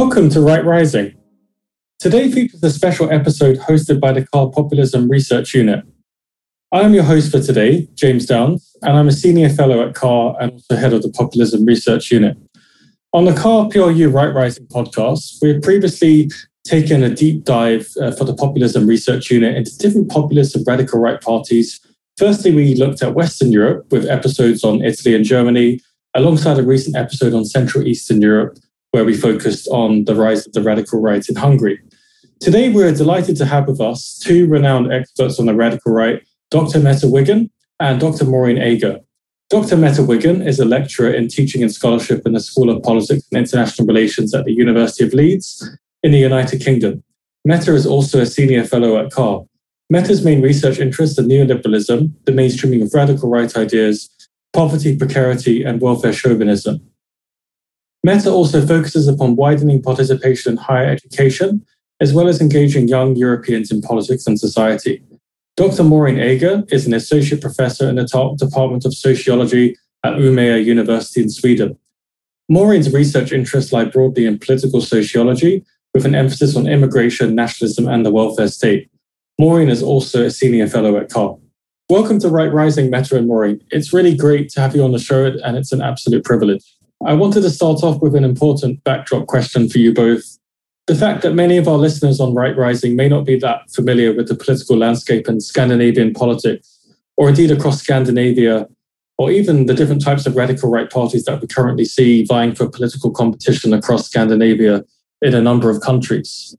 Welcome to Right Rising. Today features a special episode hosted by the CAR Populism Research Unit. I am your host for today, James Downs, and I'm a senior fellow at CAR and also head of the Populism Research Unit. On the CAR PRU Right Rising podcast, we have previously taken a deep dive uh, for the Populism Research Unit into different populist and radical right parties. Firstly, we looked at Western Europe with episodes on Italy and Germany, alongside a recent episode on Central Eastern Europe, where we focused on the rise of the radical right in Hungary. Today, we're delighted to have with us two renowned experts on the radical right, Dr. Mette Wiggen and Dr. Maureen Eger. Dr. Mette Wiggen is a lecturer in teaching and scholarship in the School of Politics and International Relations at the University of Leeds in the United Kingdom. Mette is also a senior fellow at CAR. Mette's main research interests are neoliberalism, the mainstreaming of radical right ideas, poverty, precarity, and welfare chauvinism. Mette also focuses upon widening participation in higher education, as well as engaging young Europeans in politics and society. Dr. Maureen Eger is an associate professor in the Department of Sociology at Umeå University in Sweden. Maureen's research interests lie broadly in political sociology, with an emphasis on immigration, nationalism, and the welfare state. Maureen is also a senior fellow at CAR. Welcome to Right Rising, Mette and Maureen. It's really great to have you on the show, and it's an absolute privilege. I wanted to start off with an important backdrop question for you both. The fact that many of our listeners on Right Rising may not be that familiar with the political landscape in Scandinavian politics, or indeed across Scandinavia, or even the different types of radical right parties that we currently see vying for political competition across Scandinavia in a number of countries.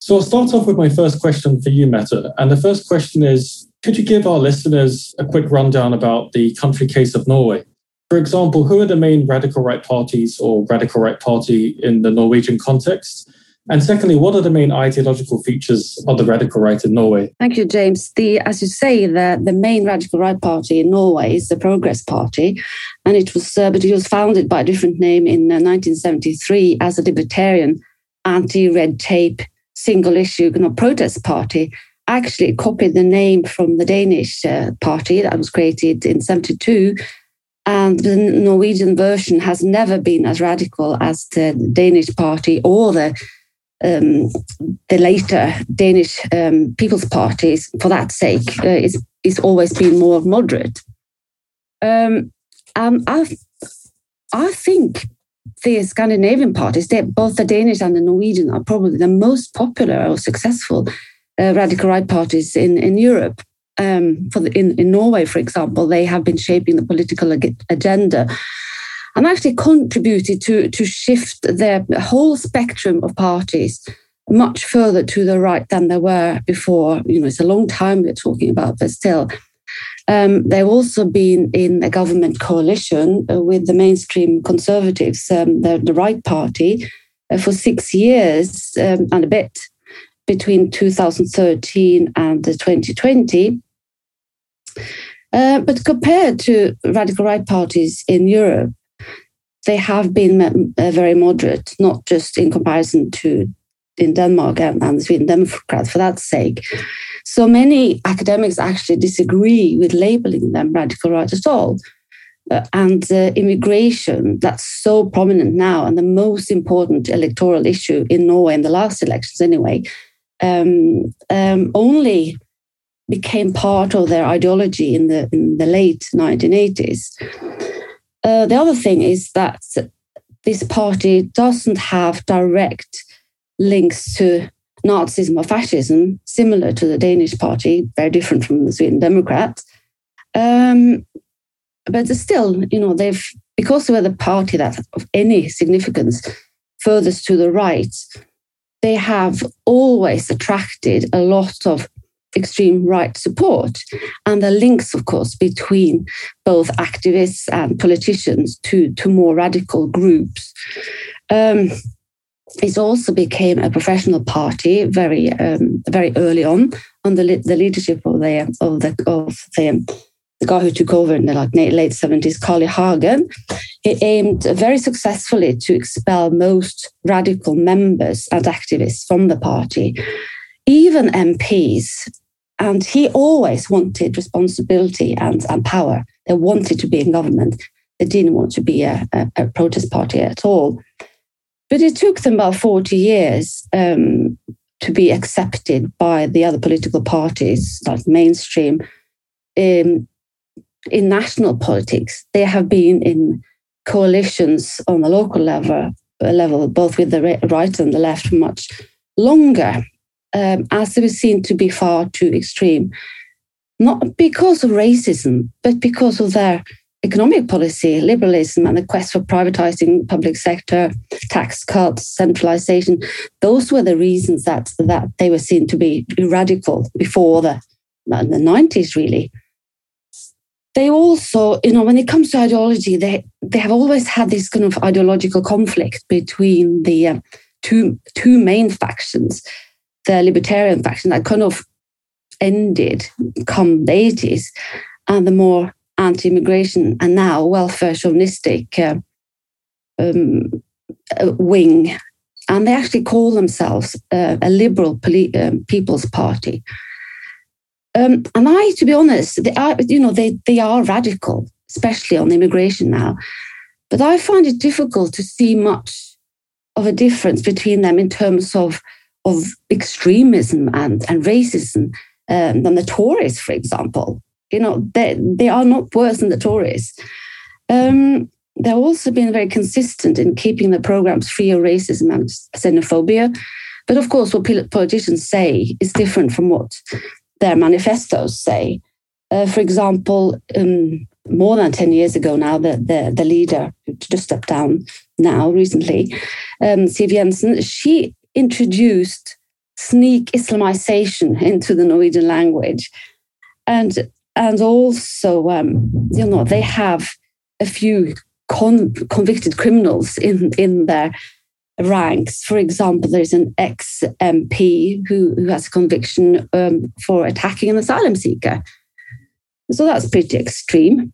So I'll start off with my first question for you, Mette. And the first question is Could you give our listeners a quick rundown about the country case of Norway? For example, who are the main radical right parties or radical right party in the Norwegian context? And secondly, what are the main ideological features of the radical right in Norway? Thank you, James. The, as you say, the, the main radical right party in Norway is the Progress Party, and it was uh, but it was founded by a different name in uh, 1973 as a libertarian, anti-red tape, single issue you know, protest party. Actually, copied the name from the Danish uh, party that was created in 72 and the Norwegian version has never been as radical as the Danish party or the um, the later Danish um, People's Parties. For that sake, uh, it's it's always been more moderate. Um, um, I I think the Scandinavian parties, both the Danish and the Norwegian, are probably the most popular or successful uh, radical right parties in in Europe um, for the, in, in Norway, for example, they have been shaping the political agenda and actually contributed to, to shift their whole spectrum of parties much further to the right than they were before. You know, it's a long time we're talking about, but still. Um, they've also been in a government coalition uh, with the mainstream conservatives, um, the, the, right party, uh, for six years um, and a bit between 2013 and 2020. Uh, but compared to radical right parties in Europe, they have been uh, very moderate, not just in comparison to in Denmark and, and the Sweden Democrats for that sake. So many academics actually disagree with labeling them radical right at all. Uh, and uh, immigration, that's so prominent now, and the most important electoral issue in Norway in the last elections, anyway, um, um, only became part of their ideology in the in the late 1980s. Uh, the other thing is that this party doesn't have direct links to Nazism or fascism, similar to the Danish party, very different from the Sweden Democrats. Um, but still, you know, they've because they were the party that of any significance furthest to the right, they have always attracted a lot of extreme right support and the links of course between both activists and politicians to, to more radical groups. Um, it also became a professional party very um, very early on under the leadership of the of the of the, the guy who took over in the like late 70s, Carl I. Hagen. He aimed very successfully to expel most radical members and activists from the party even MPs. And he always wanted responsibility and, and power. They wanted to be in government. They didn't want to be a, a, a protest party at all. But it took them about 40 years um, to be accepted by the other political parties, like mainstream. In, in national politics, they have been in coalitions on the local level, level both with the right and the left, for much longer, um, as they were seen to be far too extreme. Not because of racism, but because of their economic policy, liberalism, and the quest for privatizing public sector, tax cuts, centralization, those were the reasons that that they were seen to be radical before the, the 90s, really. They also, you know, when it comes to ideology, they they have always had this kind of ideological conflict between the uh, two two main factions, the libertarian faction that kind of ended come the 80s, and the more anti-immigration and now welfare chauvinistic uh, um, uh, wing, and they actually call themselves uh, a liberal poli- um, people's party. Um, and I, to be honest, they are, you know, they they are radical, especially on immigration now. But I find it difficult to see much of a difference between them in terms of of extremism and and racism um, than the Tories, for example you know, they, they are not worse than the Tories. Um, they've also been very consistent in keeping the programs free of racism and xenophobia. But of course, what politicians say is different from what their manifestos say. Uh, for example, um, more than 10 years ago now, the, the, the leader, who just stepped down now recently, um, Siv Jensen, she introduced sneak Islamization into the Norwegian language. And and also um, you know they have a few con- convicted criminals in in their ranks. For example, there's an ex MP who, who has a conviction um, for attacking an asylum seeker. So that's pretty extreme.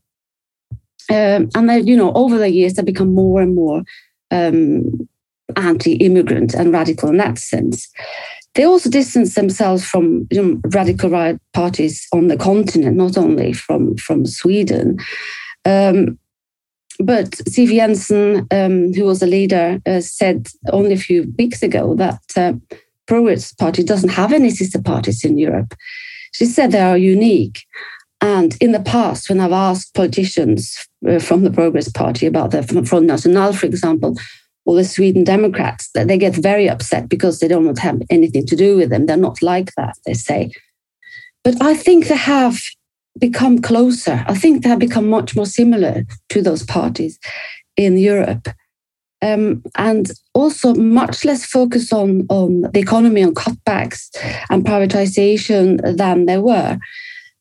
Um, and then, you know, over the years, they become more and more um, anti-immigrant and radical in that sense. They also distance themselves from you know, radical right parties on the continent, not only from, from Sweden. Um, but Siv Jensen, um, who was a leader, uh, said only a few weeks ago that uh, Progress Party doesn't have any sister parties in Europe. She said they are unique. And in the past, when I've asked politicians uh, from the Progress Party about the Front National, for example, or the Sweden Democrats, that they get very upset because they don't have anything to do with them. They're not like that, they say. But I think they have become closer. I think they have become much more similar to those parties in Europe. Um, and also much less focus on, on the economy, on cutbacks and privatization than they were.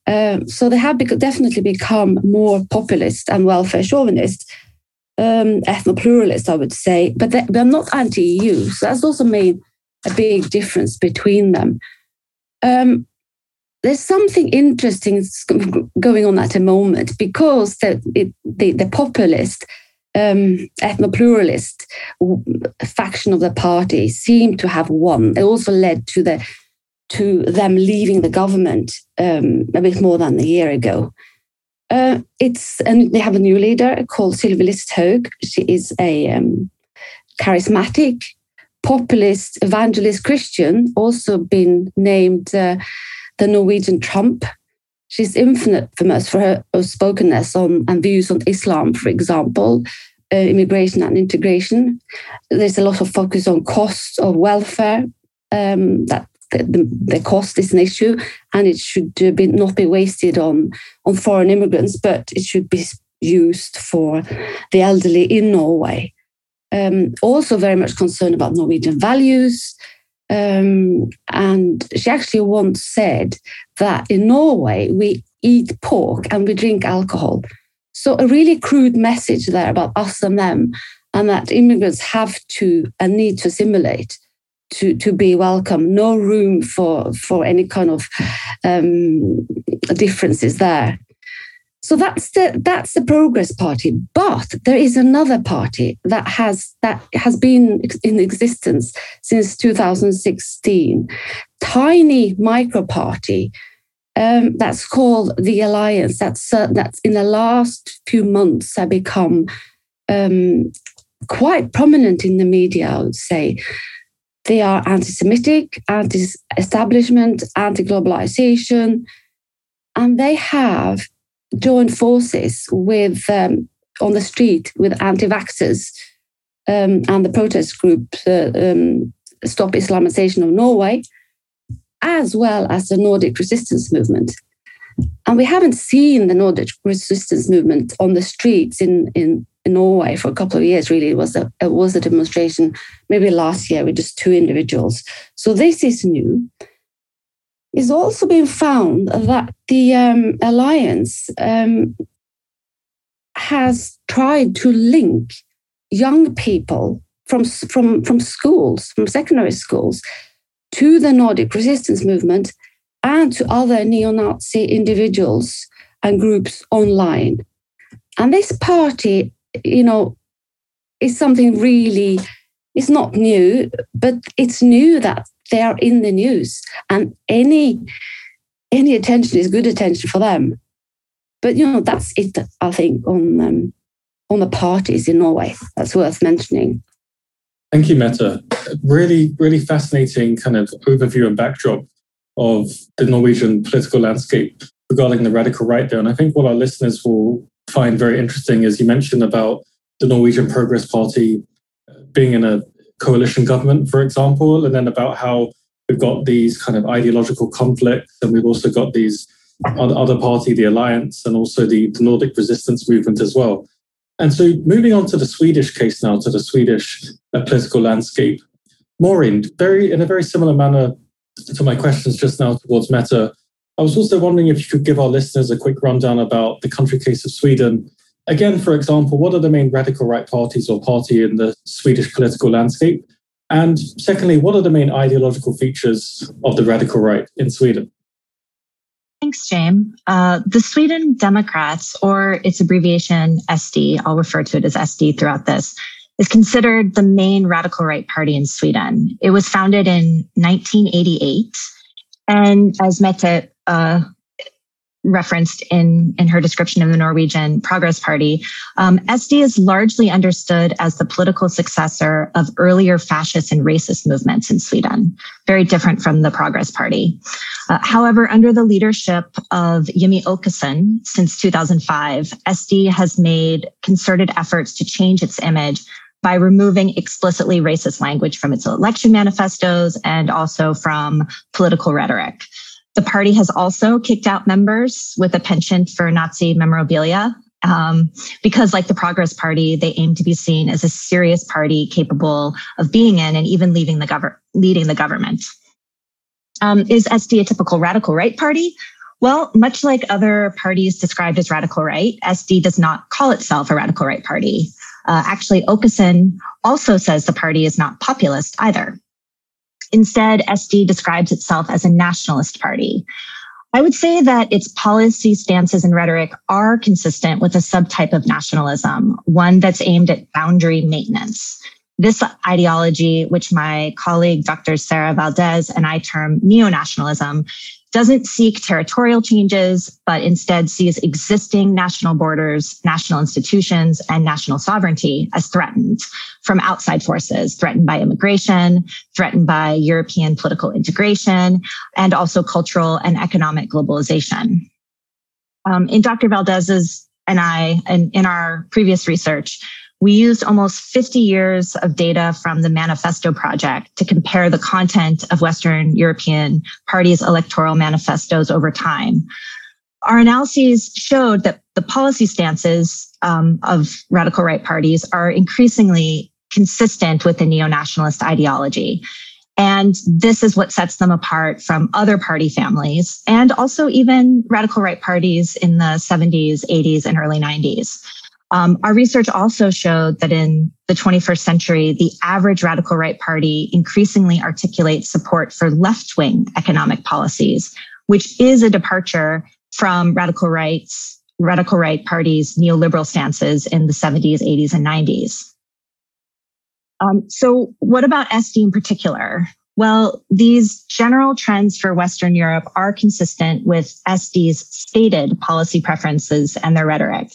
Um, so they have definitely become more populist and welfare chauvinist um, ethno-pluralist, I would say, but they, they're not anti-EU. So that's also made a big difference between them. Um, there's something interesting going on at the moment because the, it, the, the populist, um, ethno-pluralist faction of the party seem to have won. It also led to the to them leaving the government um, a bit more than a year ago. Uh, it's and they have a new leader called Sylvi Listhaug. She is a um, charismatic, populist, evangelist Christian, also been named uh, the Norwegian Trump. She's infamous for her outspokenness on and views on Islam, for example, uh, immigration and integration. There's a lot of focus on cost of welfare um, that the, the cost is an issue and it should uh, be, not be wasted on, on foreign immigrants, but it should be used for the elderly in Norway. Um, also, very much concerned about Norwegian values. Um, and she actually once said that in Norway, we eat pork and we drink alcohol. So, a really crude message there about us and them, and that immigrants have to and need to assimilate to to be welcome. No room for for any kind of um, differences there. So that's the that's the Progress Party. But there is another party that has that has been in existence since 2016. Tiny micro party. Um, that's called the Alliance. That's uh, that's in the last few months have become um, quite prominent in the media, I would say. They are anti Semitic, anti establishment, anti globalization, and they have joined forces with um, on the street with anti vaxxers um, and the protest group uh, um, Stop Islamization of Norway, as well as the Nordic resistance movement. And we haven't seen the Nordic resistance movement on the streets in, in, in Norway for a couple of years, really. It was, a, it was a demonstration maybe last year with just two individuals. So this is new. It's also been found that the um, alliance um, has tried to link young people from, from, from schools, from secondary schools, to the Nordic resistance movement and to other neo Nazi individuals and groups online. And this party, you know, is something really, it's not new, but it's new that they are in the news and any any attention is good attention for them. But you know, that's it, I think, on um, on the parties in Norway. That's worth mentioning. Thank you, Mette Really, really fascinating kind of overview and backdrop of the Norwegian political landscape regarding the radical right there. And I think what our listeners will find very interesting is you mentioned about the Norwegian Progress Party being in a coalition government, for example, and then about how we've got these kind of ideological conflicts, and we've also got these other party, the Alliance, and also the, Nordic resistance movement as well. And so, moving on to the Swedish case now, to the Swedish uh, political landscape, Maureen, very in a very similar manner to my questions just now towards Mette. I was also wondering if you could give our listeners a quick rundown about the country case of Sweden. Again, for example, what are the main radical right parties or party in the Swedish political landscape? And secondly, what are the main ideological features of the radical right in Sweden? Thanks, James. Uh, the Sweden Democrats, or its abbreviation SD, I'll refer to it as SD throughout this, is considered the main radical right party in Sweden. It was founded in 1988. And as Mette uh, referenced in, in her description of the Norwegian Progress Party, um, SD is largely understood as the political successor of earlier fascist and racist movements in Sweden, very different from the Progress Party. Uh, however, under the leadership of Jimmie Åkesson since 2005, SD has made concerted efforts to change its image by removing explicitly racist language from its election manifestos and also from political rhetoric. The party has also kicked out members with a penchant for Nazi memorabilia um, because, like the Progress Party, they aim to be seen as a serious party capable of being in and even leaving the gov- leading the government. Um, is SD a typical radical right party? Well, much like other parties described as radical right, SD does not call itself a radical right party. Uh, actually, Åkesson also says the party is not populist either. Instead, SD describes itself as a nationalist party. I would say that its policy stances and rhetoric are consistent with a subtype of nationalism, one that's aimed at boundary maintenance. This ideology, which my colleague Dr. Sarah Valdez and I term neo nationalism, doesn't seek territorial changes, but instead sees existing national borders, national institutions, and national sovereignty as threatened from outside forces, threatened by immigration, threatened by European political integration, and also cultural and economic globalization. Um, in Dr. Valdez's and I, and in our previous research, we used almost 50 years of data from the Manifesto Project to compare the content of Western European parties' electoral manifestos over time. Our analyses showed that the policy stances um, of radical right parties are increasingly consistent with the neo nationalist ideology. And this is what sets them apart from other party families and also even radical right parties in the 70s, 80s, and early 90s. Um, our research also showed that in the 21st century, the average radical right party increasingly articulates support for left wing economic policies, which is a departure from radical rights, radical right parties' neoliberal stances in the 70s, 80s, and 90s. Um, so, what about SD in particular? Well, these general trends for Western Europe are consistent with SD's stated policy preferences and their rhetoric.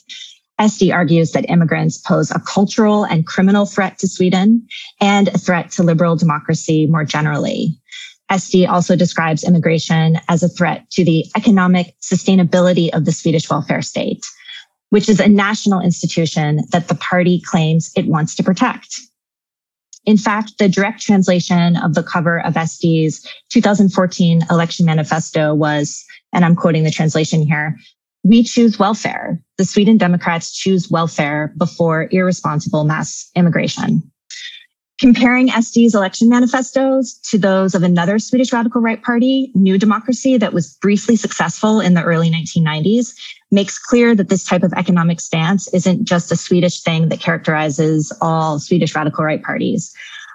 SD argues that immigrants pose a cultural and criminal threat to Sweden and a threat to liberal democracy more generally. SD also describes immigration as a threat to the economic sustainability of the Swedish welfare state, which is a national institution that the party claims it wants to protect. In fact, the direct translation of the cover of SD's 2014 election manifesto was, and I'm quoting the translation here, we choose welfare. The Sweden Democrats choose welfare before irresponsible mass immigration. Comparing SD's election manifestos to those of another Swedish radical right party, New Democracy, that was briefly successful in the early 1990s, makes clear that this type of economic stance isn't just a Swedish thing that characterizes all Swedish radical right parties.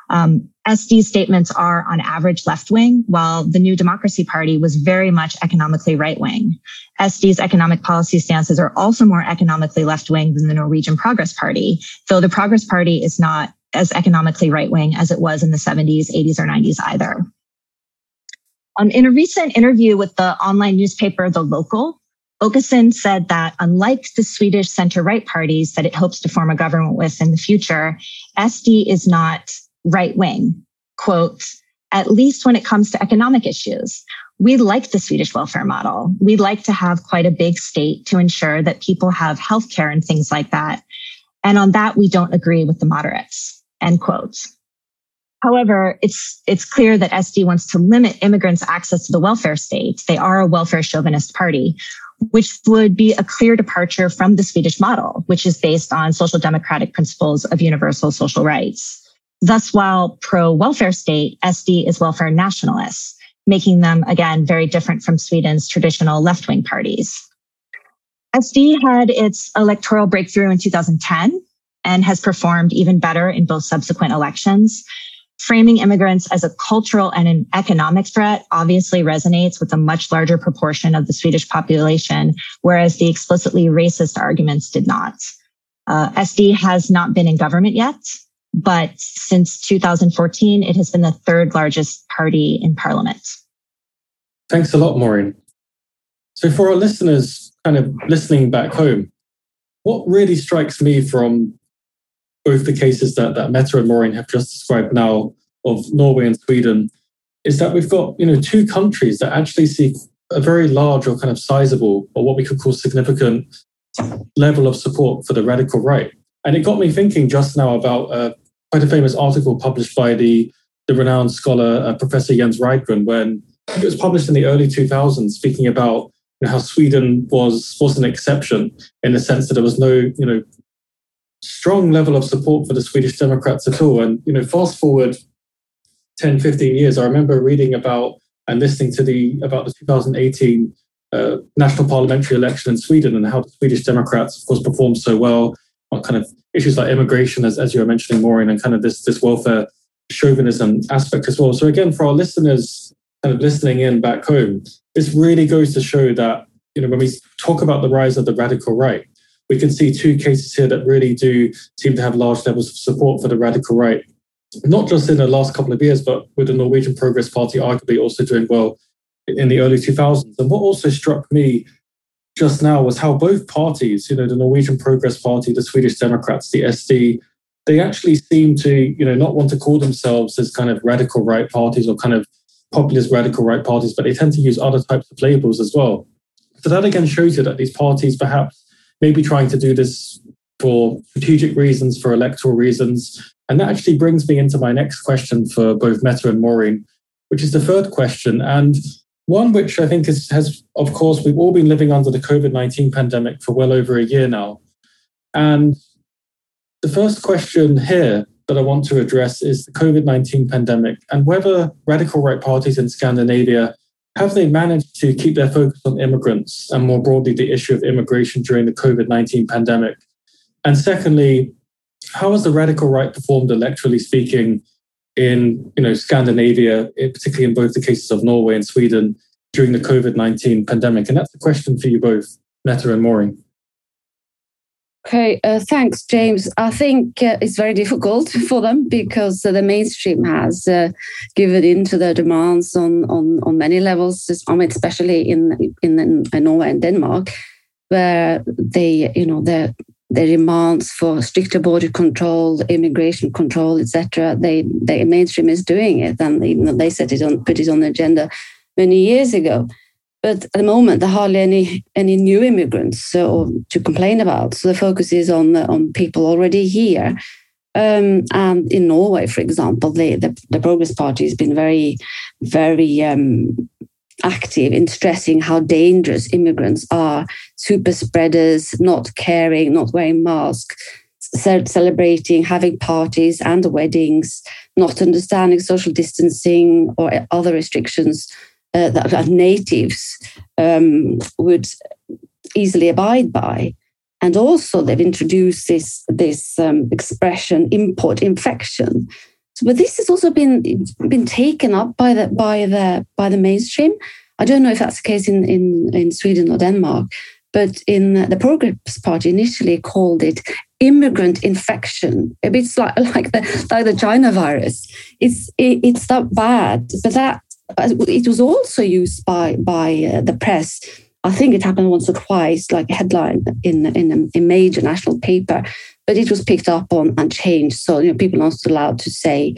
Um, SD's statements are on average left wing, while the New Democracy Party was very much economically right wing. SD's economic policy stances are also more economically left wing than the Norwegian Progress Party, though the Progress Party is not as economically right wing as it was in the 70s, 80s, or 90s either. Um, in a recent interview with the online newspaper The Local, Åkesson said that unlike the Swedish center right parties that it hopes to form a government with in the future, SD is not right wing. Quote, at least when it comes to economic issues. We like the Swedish welfare model. We like to have quite a big state to ensure that people have health care and things like that. And on that, we don't agree with the moderates. End quote. However, it's, it's clear that SD wants to limit immigrants' access to the welfare state. They are a welfare chauvinist party, which would be a clear departure from the Swedish model, which is based on social democratic principles of universal social rights. Thus, while pro welfare state, SD is welfare nationalists, making them again very different from Sweden's traditional left wing parties. SD had its electoral breakthrough in 2010 and has performed even better in both subsequent elections. Framing immigrants as a cultural and an economic threat obviously resonates with a much larger proportion of the Swedish population, whereas the explicitly racist arguments did not. Uh, SD has not been in government yet, but since 2014, it has been the third largest party in parliament. Thanks a lot, Maureen. So, for our listeners kind of listening back home, what really strikes me from both the cases that, that Mette and Maureen have just described now of Norway and Sweden is that we've got you know two countries that actually see a very large or kind of sizable or what we could call significant level of support for the radical right. And it got me thinking just now about uh, quite a famous article published by the, the renowned scholar uh, Professor Jens Rydgren when it was published in the early 2000s, speaking about you know, how Sweden was was an exception in the sense that there was no you know strong level of support for the Swedish Democrats at all. And, you know, fast forward 10, 15 years, I remember reading about and listening to the about the 2018 uh, national parliamentary election in Sweden and how the Swedish Democrats, of course, performed so well on kind of issues like immigration, as, as you were mentioning, Maureen, and kind of this, this welfare chauvinism aspect as well. So again, for our listeners kind of listening in back home, this really goes to show that, you know, when we talk about the rise of the radical right, we can see two cases here that really do seem to have large levels of support for the radical right, not just in the last couple of years, but with the Norwegian Progress Party arguably also doing well in the early 2000s. And what also struck me just now was how both parties, you know, the Norwegian Progress Party, the Swedish Democrats, the SD, they actually seem to, you know, not want to call themselves as kind of radical right parties or kind of populist radical right parties, but they tend to use other types of labels as well. So that again shows you that these parties perhaps maybe trying to do this for strategic reasons, for electoral reasons. And that actually brings me into my next question for both Mette and Maureen, which is the third question. And one which I think is, has, of course, we've all been living under the COVID 19 pandemic for well over a year now. And the first question here that I want to address is the COVID 19 pandemic and whether radical right parties in Scandinavia have they managed to keep their focus on immigrants and more broadly the issue of immigration during the COVID 19 pandemic? And secondly, how has the radical right performed electorally speaking in you know, Scandinavia, particularly in both the cases of Norway and Sweden during the COVID 19 pandemic? And that's the question for you both, Mette and Maureen. Okay, uh, thanks, James. I think uh, it's very difficult for them because uh, the mainstream has uh, given in to their demands on, on, on many levels, especially in, in, in Norway and Denmark, where they, you know, the the demands for stricter border control, immigration control, etc. They, the mainstream is doing it, and even they set it on, put it on the agenda many years ago. But at the moment, there are hardly any any new immigrants so, to complain about. So the focus is on on people already here. Um, and in Norway, for example, the, the, the Progress Party has been very, very um, active in stressing how dangerous immigrants are super spreaders, not caring, not wearing masks, celebrating, having parties and weddings, not understanding social distancing or other restrictions uh, that natives um, would easily abide by. And also, they've introduced this, this um, expression import infection. So, but this has also been been taken up by the by the by the mainstream. I don't know if that's the case in in, in Sweden or Denmark, but in the Progress Party initially called it immigrant infection. A bit like like the like the China virus. It's it, it's that bad, but that it was also used by by uh, the press. I think it happened once or twice, like a headline in in a, major national paper, but it was picked up on and changed. So you know, people aren't allowed to say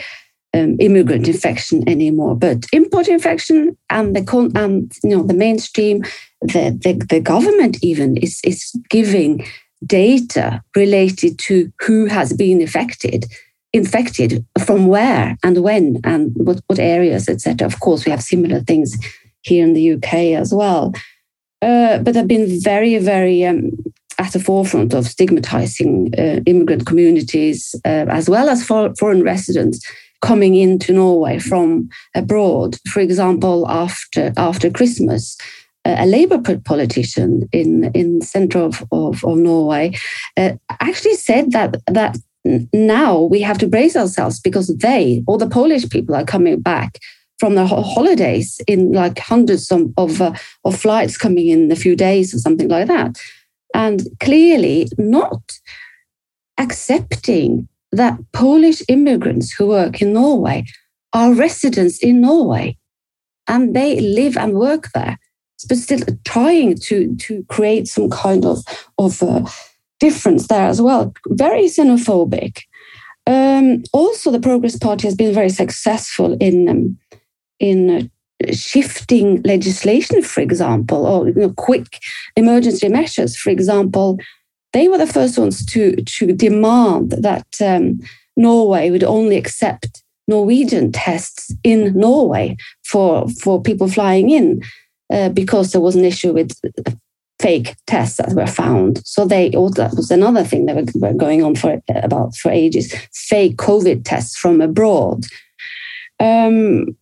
um, immigrant infection anymore, but import infection and the and you know the mainstream, the the, the government even is is giving data related to who has been affected infected from where and when and what, what areas, etc. Of course, we have similar things here in the UK as well. Uh, but I've been very, very um, at the forefront of stigmatizing uh, immigrant communities uh, as well as for, foreign residents coming into Norway from abroad. For example, after after Christmas, a Labour politician in in the centre of, of, of Norway uh, actually said that that now we have to brace ourselves because they, all the Polish people, are coming back from their holidays in like hundreds of of, uh, of flights coming in a few days or something like that, and clearly not accepting that Polish immigrants who work in Norway are residents in Norway, and they live and work there, but still trying to to create some kind of of uh, difference there as well. Very xenophobic. Um, also, the Progress Party has been very successful in um, in uh, shifting legislation, for example, or you know, quick emergency measures. For example, they were the first ones to to demand that um, Norway would only accept Norwegian tests in Norway for for people flying in. Uh, because there was an issue with fake tests that were found. So they that was another thing that were going on for about for ages. Fake COVID tests from abroad. Um,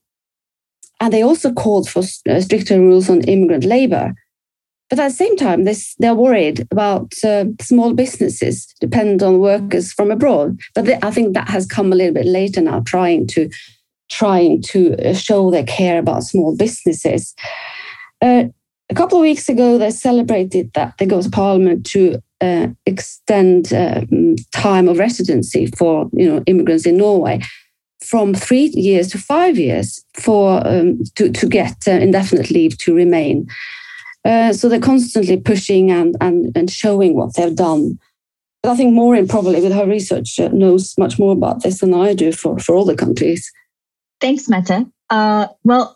and they also called for uh, stricter rules on immigrant labor. But at the same time, they're worried about uh, small businesses depend on workers from abroad. But they, I think that has come a little bit later now, trying to trying to uh, show their care about small businesses. Uh, a couple of weeks ago, they celebrated that they go to Parliament to uh, extend um, time of residency for you know immigrants in Norway from three years to five years for um, to to get uh, indefinite leave to remain. Uh, so they're constantly pushing and, and and showing what they've done. But I think Maureen probably with her research uh, knows much more about this than I do for for all the countries. Thanks, Mette. Uh, well,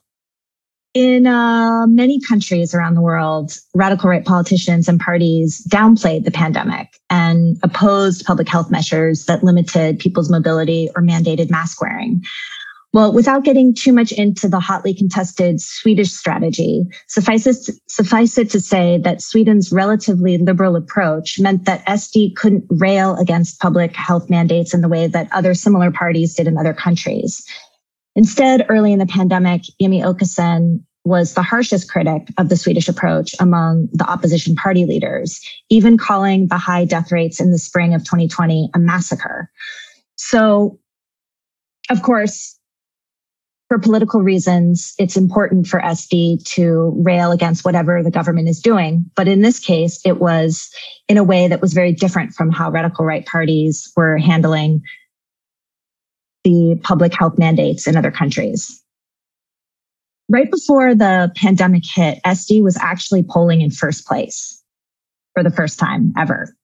in uh, many countries around the world, radical right politicians and parties downplayed the pandemic and opposed public health measures that limited people's mobility or mandated mask wearing. Well, without getting too much into the hotly contested Swedish strategy, suffice it, suffice it to say that Sweden's relatively liberal approach meant that SD couldn't rail against public health mandates in the way that other similar parties did in other countries. Instead, early in the pandemic, Jimmie Åkesson was the harshest critic of the Swedish approach among the opposition party leaders, even calling the high death rates in the spring of 2020 a massacre. So, of course, for political reasons, it's important for SD to rail against whatever the government is doing. But in this case, it was in a way that was very different from how radical right parties were handling the public health mandates in other countries. Right before the pandemic hit, SD was actually polling in first place for the first time ever.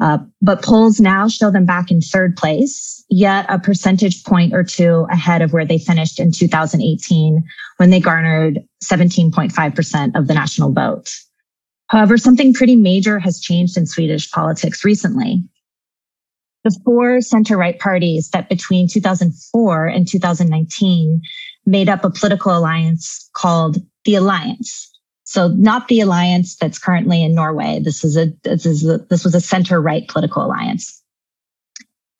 Uh, but polls now show them back in third place, yet a percentage point or two ahead of where they finished in 2018 when they garnered 17.5% of the national vote. However, something pretty major has changed in Swedish politics recently. The four center right parties that between 2004 and 2019 made up a political alliance called the Alliance. So not the alliance that's currently in Norway. This is a this is a, this was a center right political alliance.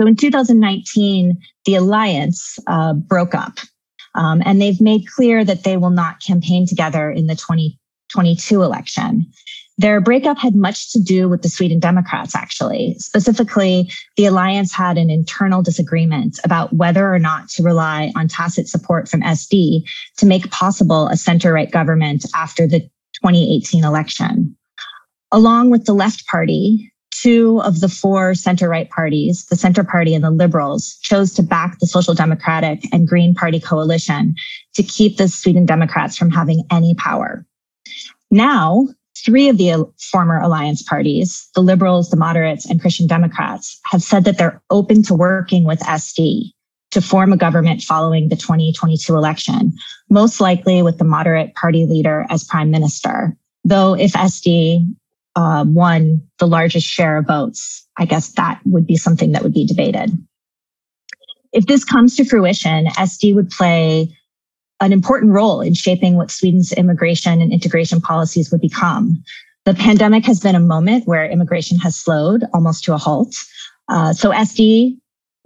So in 2019, the alliance uh, broke up, um, and they've made clear that they will not campaign together in the 2022 election. Their breakup had much to do with the Sweden Democrats, actually. Specifically, the alliance had an internal disagreement about whether or not to rely on tacit support from SD to make possible a center right government after the 2018 election. Along with the left party, two of the four center right parties, the Center Party and the Liberals, chose to back the Social Democratic and Green Party coalition to keep the Sweden Democrats from having any power. Now, Three of the former alliance parties, the Liberals, the Moderates, and Christian Democrats, have said that they're open to working with SD to form a government following the 2022 election, most likely with the moderate party leader as prime minister. Though if SD uh, won the largest share of votes, I guess that would be something that would be debated. If this comes to fruition, SD would play an important role in shaping what Sweden's immigration and integration policies would become. The pandemic has been a moment where immigration has slowed almost to a halt. Uh, so SD,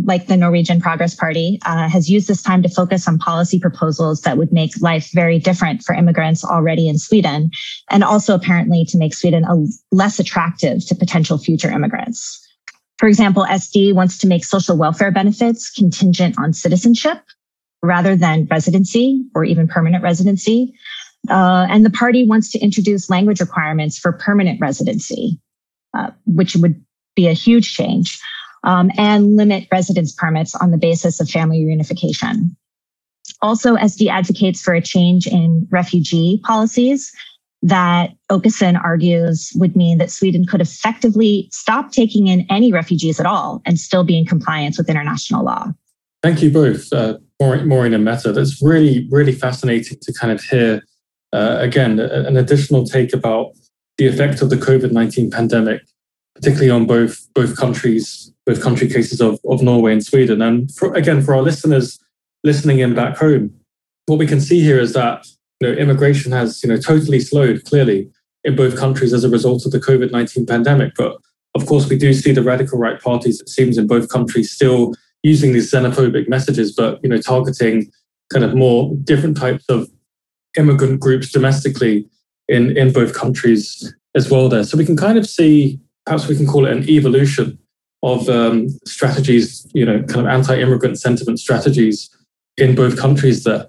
like the Norwegian Progress Party, uh, has used this time to focus on policy proposals that would make life very different for immigrants already in Sweden, and also apparently to make Sweden a, less attractive to potential future immigrants. For example, SD wants to make social welfare benefits contingent on citizenship, rather than residency or even permanent residency. Uh, and the party wants to introduce language requirements for permanent residency, uh, which would be a huge change, um, and limit residence permits on the basis of family reunification. Also, SD advocates for a change in refugee policies that Åkesson argues would mean that Sweden could effectively stop taking in any refugees at all and still be in compliance with international law. Thank you both. Uh, Maureen a Mette That's really, really fascinating to kind of hear, uh, again, an additional take about the effect of the COVID 19 pandemic, particularly on both, both countries, both country cases of, of Norway and Sweden. And for, again, for our listeners listening in back home, what we can see here is that you know, immigration has you know, totally slowed clearly in both countries as a result of the COVID 19 pandemic. But of course, we do see the radical right parties, it seems, in both countries still using these xenophobic messages, but you know, targeting kind of more different types of immigrant groups domestically in, in both countries as well there. So we can kind of see, perhaps we can call it an evolution of um, strategies, you know, kind of anti-immigrant sentiment strategies in both countries there.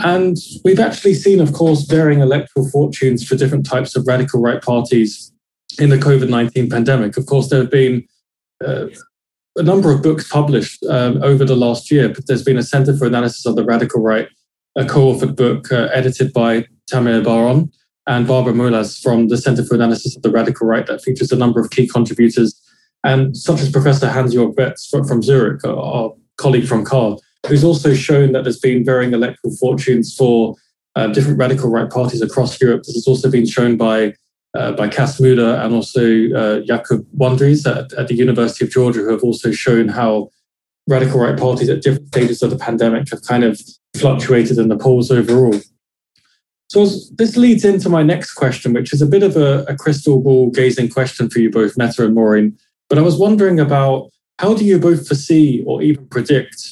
And we've actually seen, of course, varying electoral fortunes for different types of radical right parties in the COVID 19 pandemic. Of course, there have been uh, a number of books published um, over the last year, but there's been a Center for Analysis of the Radical Right, a co-authored book uh, edited by Tamir Bar-On and Barbara Molas from the Center for Analysis of the Radical Right that features a number of key contributors, and such as Professor Hans-Georg Betz from Zurich, our colleague from CAR, who's also shown that there's been varying electoral fortunes for uh, different radical right parties across Europe. This has also been shown by uh, by Cas Mudde and also uh, Jakob Wondreys at, at, the University of Georgia, who have also shown how radical right parties at different stages of the pandemic have kind of fluctuated in the polls overall. So this leads into my next question, which is a bit of a, a crystal ball gazing question for you both, Mette and Maureen. But I was wondering about how do you both foresee or even predict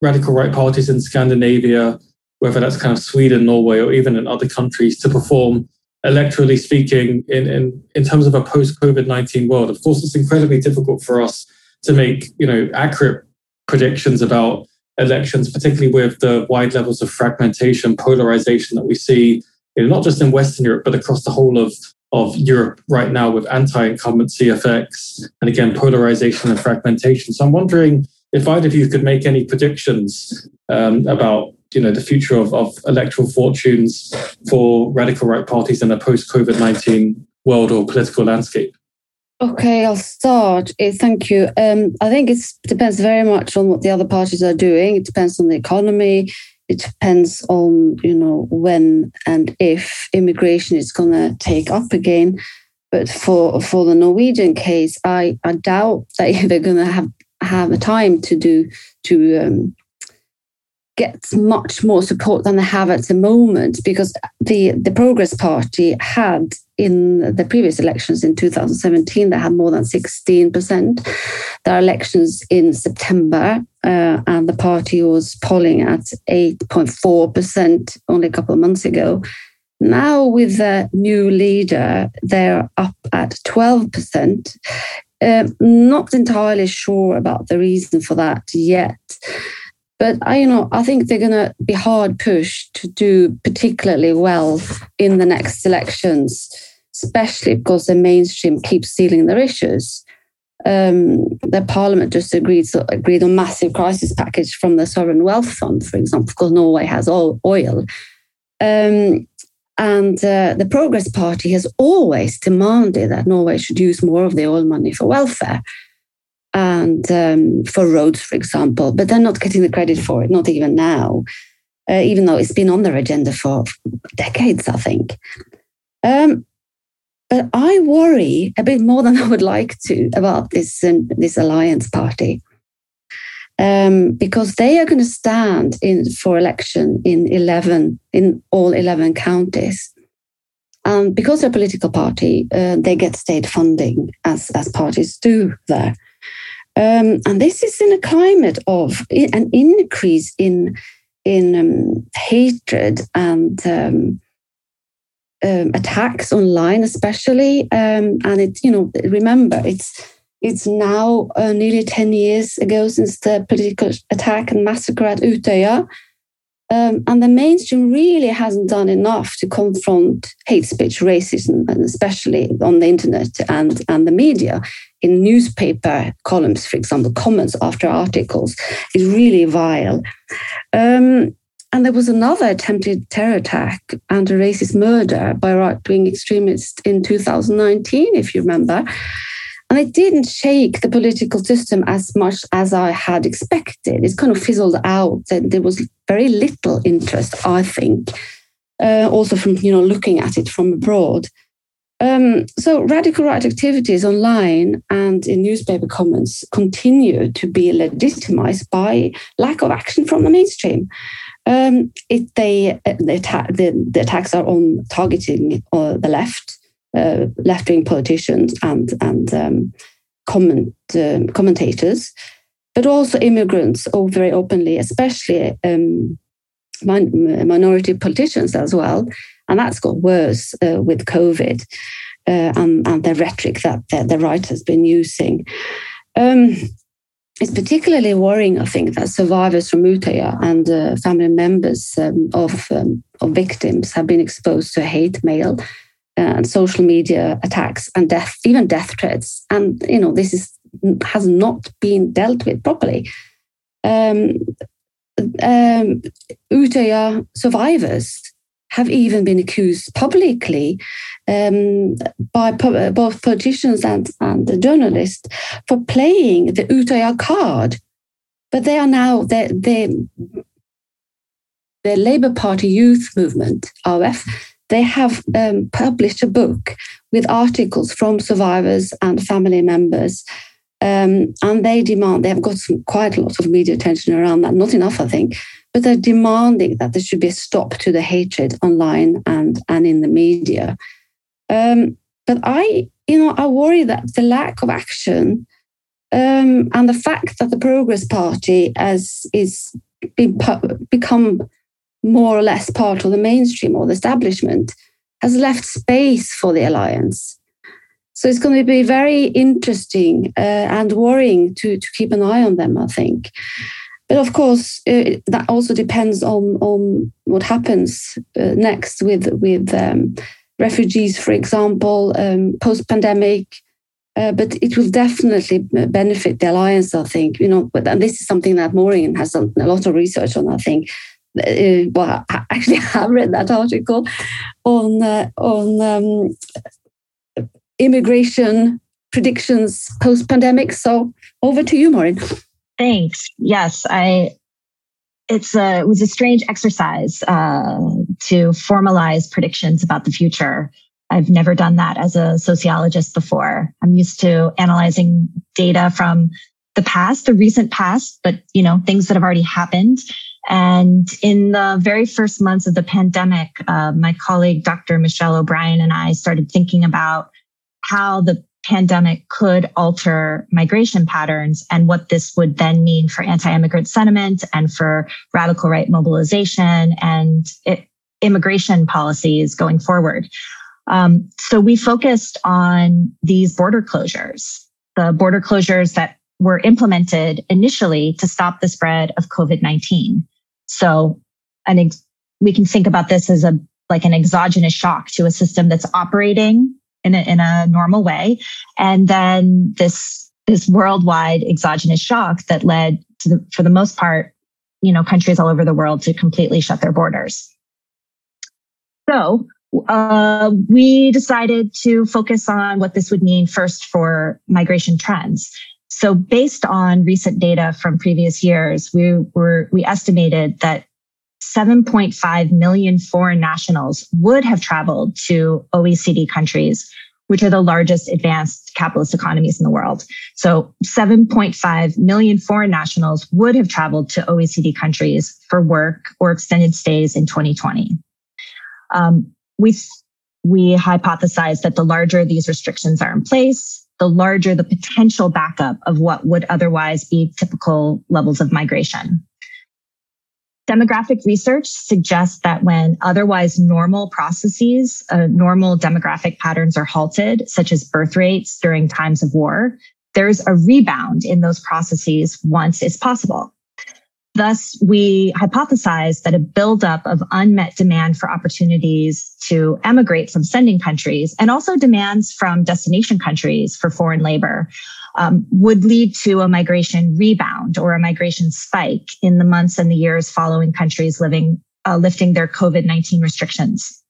radical right parties in Scandinavia, whether that's kind of Sweden, Norway, or even in other countries, to perform electorally speaking, in, in, in terms of a post COVID 19 world. Of course, it's incredibly difficult for us to make you know accurate predictions about elections, particularly with the wide levels of fragmentation, polarization that we see, you know, not just in Western Europe, but across the whole of, of Europe right now with anti incumbency effects and again, polarization and fragmentation. So I'm wondering if either of you could make any predictions um, about you know the future of, of electoral fortunes for radical right parties in a post COVID nineteen world or political landscape. Okay, I'll start. Uh, thank you. Um, I think it depends very much on what the other parties are doing. It depends on the economy. It depends on you know when and if immigration is going to take up again. But for for the Norwegian case, I, I doubt that they're going to have have the time to do to um, get much more support than they have at the moment because the the Progress Party had in the previous elections in 2017 they had more than 16%. There are elections in September uh, and the party was polling at 8.4% only a couple of months ago. Now with the new leader, they're up at 12%. Uh, not entirely sure about the reason for that yet. But I, you know, I think they're going to be hard pushed to do particularly well in the next elections, especially because the mainstream keeps stealing their issues. Um, the parliament just agreed so, agreed on a massive crisis package from the sovereign wealth fund, for example, because Norway has all oil. Um, and uh, the Progress Party has always demanded that Norway should use more of the oil money for welfare and um, for roads, for example, but they're not getting the credit for it, not even now, uh, even though it's been on their agenda for decades, I think. Um, but I worry a bit more than I would like to about this um, this alliance party. Um, because they are going to stand in for election in 11 in all 11 counties and because they're a political party uh, they get state funding as as parties do there um, and this is in a climate of an increase in in um, hatred and um, um attacks online, especially. Um, and it, you know, remember, it's it's now uh, nearly ten years ago since the political attack and massacre at Utøya. Um, and the mainstream really hasn't done enough to confront hate speech, racism, and especially on the internet and, and the media. In newspaper columns, for example, comments after articles is really vile. Um, and there was another attempted terror attack and a racist murder by right wing extremists in 2019, if you remember. And it didn't shake the political system as much as I had expected. It kind of fizzled out. And there was very little interest, I think, uh, also from you know looking at it from abroad. Um, so radical right activities online and in newspaper comments continue to be legitimized by lack of action from the mainstream. Um, it, they, the, the, the, attacks are on targeting uh, the left, uh, left wing politicians and and um, comment um, commentators, but also immigrants, all very openly, especially um, min- minority politicians as well. And that's got worse uh, with COVID uh, and, and, the rhetoric that the, the right has been using. Um, it's particularly worrying, I think, that survivors from Utøya and uh, family members um, of, um, of victims have been exposed to hate mail and social media attacks and death, even death threats. And you know, this is has not been dealt with properly. Um, um, survivors have even been accused publicly um, by po- both politicians and, and journalists for playing the Utøya card. But they are now, they, they, the Labour Party Youth Movement, RF, they have um, published a book with articles from survivors and family members. Um, and they demand, they have got some, quite a lot of media attention around that, not enough, I think, but they're demanding that there should be a stop to the hatred online and, and in the media. Um, but I, you know, I worry that the lack of action um, and the fact that the Progress Party has is been, become more or less part of the mainstream or the establishment has left space for the alliance. So it's going to be very interesting uh, and worrying to, to keep an eye on them, I think. But of course, uh, that also depends on, on what happens uh, next with, with um, refugees, for example, um, post pandemic. Uh, but it will definitely benefit the alliance, I think. You know, but and this is something that Maureen has done a lot of research on. I think uh, well, I actually have read that article on uh, on um, immigration predictions post pandemic. So over to you, Maureen. Thanks. Yes, I. It's a it was a strange exercise uh, to formalize predictions about the future. I've never done that as a sociologist before. I'm used to analyzing data from the past, the recent past, but you know things that have already happened. And in the very first months of the pandemic, uh, my colleague Dr. Michelle O'Brien and I started thinking about how the pandemic could alter migration patterns and what this would then mean for anti-immigrant sentiment and for radical right mobilization and it, immigration policies going forward. Um, so we focused on these border closures, the border closures that were implemented initially to stop the spread of COVID-19. So an ex- we can think about this as a like an exogenous shock to a system that's operating in a, in a normal way. And then this, this worldwide exogenous shock that led to the, for the most part, you know, countries all over the world to completely shut their borders. So, uh, we decided to focus on what this would mean first for migration trends. So based on recent data from previous years, we were, we estimated that 7.5 million foreign nationals would have traveled to OECD countries, which are the largest advanced capitalist economies in the world. So 7.5 million foreign nationals would have traveled to OECD countries for work or extended stays in 2020. Um, we, we hypothesized that the larger these restrictions are in place, the larger the potential backup of what would otherwise be typical levels of migration. Demographic research suggests that when otherwise normal processes, uh, normal demographic patterns are halted, such as birth rates during times of war, there's a rebound in those processes once it's possible. Thus, we hypothesize that a buildup of unmet demand for opportunities to emigrate from sending countries and also demands from destination countries for foreign labor um, would lead to a migration rebound or a migration spike in the months and the years following countries living, uh, lifting their COVID 19 restrictions.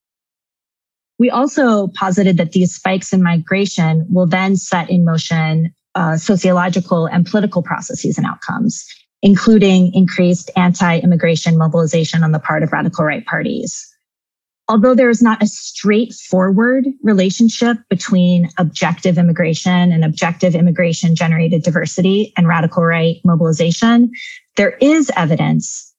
We also posited that these spikes in migration will then set in motion uh, sociological and political processes and outcomes, including increased anti immigration mobilization on the part of radical right parties. Although there is not a straightforward relationship between objective immigration and objective immigration generated diversity and radical right mobilization, there is evidence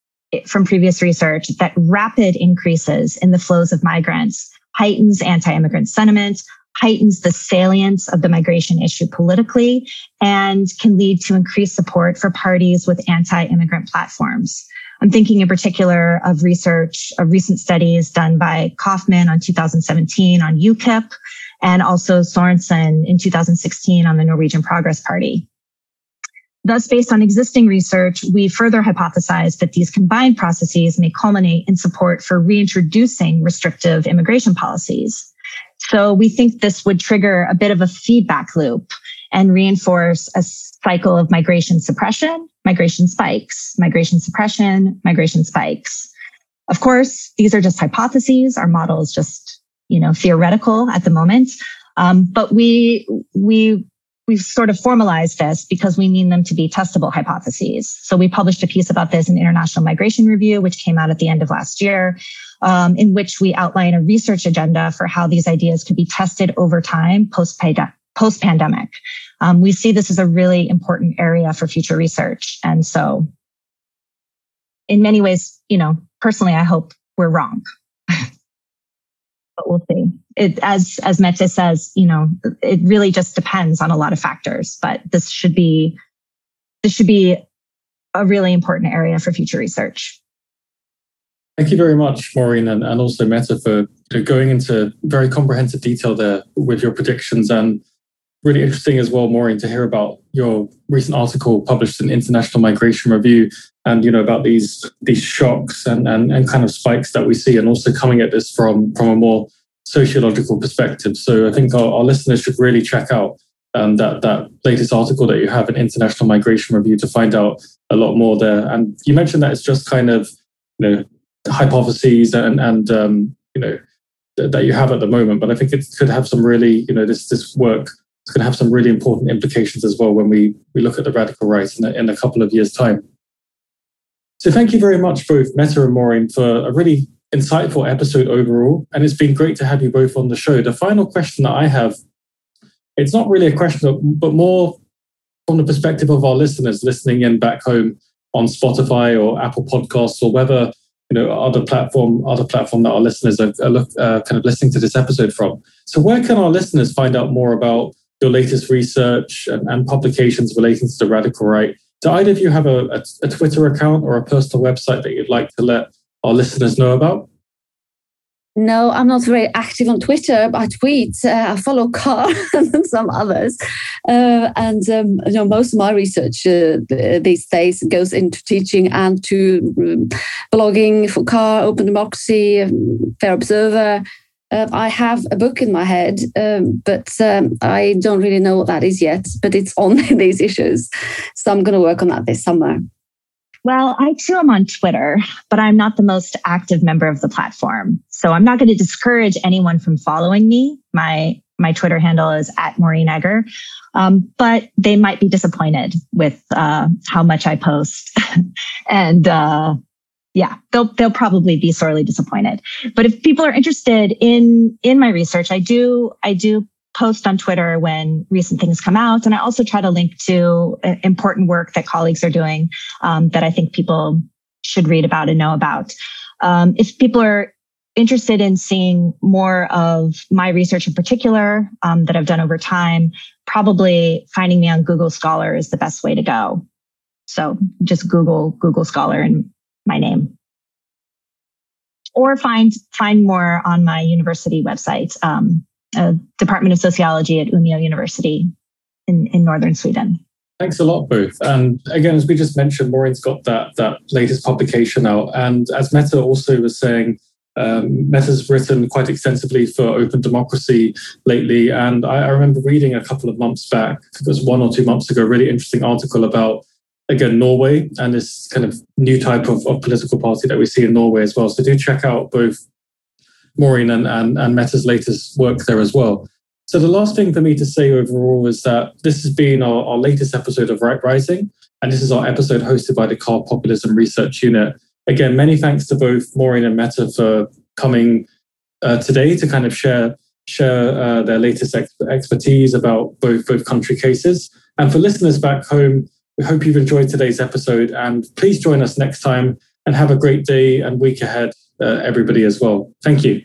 from previous research that rapid increases in the flows of migrants heightens anti-immigrant sentiment, heightens the salience of the migration issue politically, and can lead to increased support for parties with anti-immigrant platforms. I'm thinking in particular of research of recent studies done by Kaufman on 2017 on UKIP and also Sorensen in 2016 on the Norwegian Progress Party. Thus, based on existing research, we further hypothesize that these combined processes may culminate in support for reintroducing restrictive immigration policies. So we think this would trigger a bit of a feedback loop and reinforce a cycle of migration suppression, migration spikes, migration suppression, migration spikes. Of course, these are just hypotheses. Our model is just, you know, theoretical at the moment. Um, but we, we, we've sort of formalized this because we mean them to be testable hypotheses. So we published a piece about this in International Migration Review, which came out at the end of last year, um, in which we outline a research agenda for how these ideas could be tested over time post pandemic. Um, we see this as a really important area for future research. And so in many ways, you know, personally, I hope we're wrong. but we'll see. It, as as Mette says, you know, it really just depends on a lot of factors. But this should be this should be a really important area for future research. Thank you very much, Maureen, and, and also Mette for going into very comprehensive detail there with your predictions and really interesting as well, Maureen, to hear about your recent article published in International Migration Review and you know about these these shocks and, and, and kind of spikes that we see and also coming at this from from a more sociological perspective. So I think our, our listeners should really check out um, that that latest article that you have in International Migration Review to find out a lot more there. And you mentioned that it's just kind of you know hypotheses and and um, you know that you have at the moment, but I think it could have some really you know this this work it's going to have some really important implications as well when we, we look at the radical right in a, in a couple of years' time. So thank you very much, both Mette and Maureen, for a really insightful episode overall. And it's been great to have you both on the show. The final question that I have, it's not really a question, but more from the perspective of our listeners listening in back home on Spotify or Apple Podcasts or whether you know other platform other platform that our listeners are, are look, uh, kind of listening to this episode from. So where can our listeners find out more about your latest research and, and publications relating to the radical right? Do either of you have a, a, a Twitter account or a personal website that you'd like to let our listeners know about? No, I'm not very active on Twitter. I tweet. Uh, I follow CAR and some others, uh, and um, you know most of my research uh, these days goes into teaching and to um, blogging for CAR, Open Democracy, um, Fair Observer. Uh, I have a book in my head, um, but um, I don't really know what that is yet. But it's on these issues, so I'm going to work on that this summer. Well, I too am on Twitter, but I'm not the most active member of the platform. So I'm not going to discourage anyone from following me. My my Twitter handle is at Maureen Eger. Um, but they might be disappointed with uh, how much I post. and uh, yeah, they'll they'll probably be sorely disappointed. But if people are interested in in my research, I do I do post on Twitter when recent things come out. And I also try to link to uh, important work that colleagues are doing um, that I think people should read about and know about. Um, if people are interested in seeing more of my research in particular um, that I've done over time, probably finding me on Google Scholar is the best way to go. So just Google Google Scholar and my name. Or find find more on my university website. Um, uh, Department of Sociology at Umeå University in, in northern Sweden. Thanks a lot, both. And again, as we just mentioned, Maureen's got that that latest publication out, and as Mette also was saying, um, Mette's written quite extensively for open democracy lately. And I, I, remember reading a couple of months back, it was one or two months ago, a really interesting article about, again, Norway and this kind of new type of, of political party that we see in Norway as well. So do check out both Maureen and, and, and Mette's latest work there as well. So the last thing for me to say overall is that this has been our, our latest episode of Right Rising, and this is our episode hosted by the CAR Populism Research Unit. Again, many thanks to both Maureen and Mette for coming uh, today to kind of share share uh, their latest ex- expertise about both both country cases. And for listeners back home, we hope you've enjoyed today's episode, and please join us next time. And have a great day and week ahead Uh, everybody as well. Thank you.